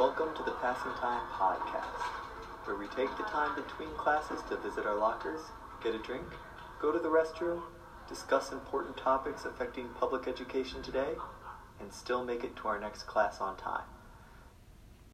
Welcome to the Passing Time Podcast, where we take the time between classes to visit our lockers, get a drink, go to the restroom, discuss important topics affecting public education today, and still make it to our next class on time.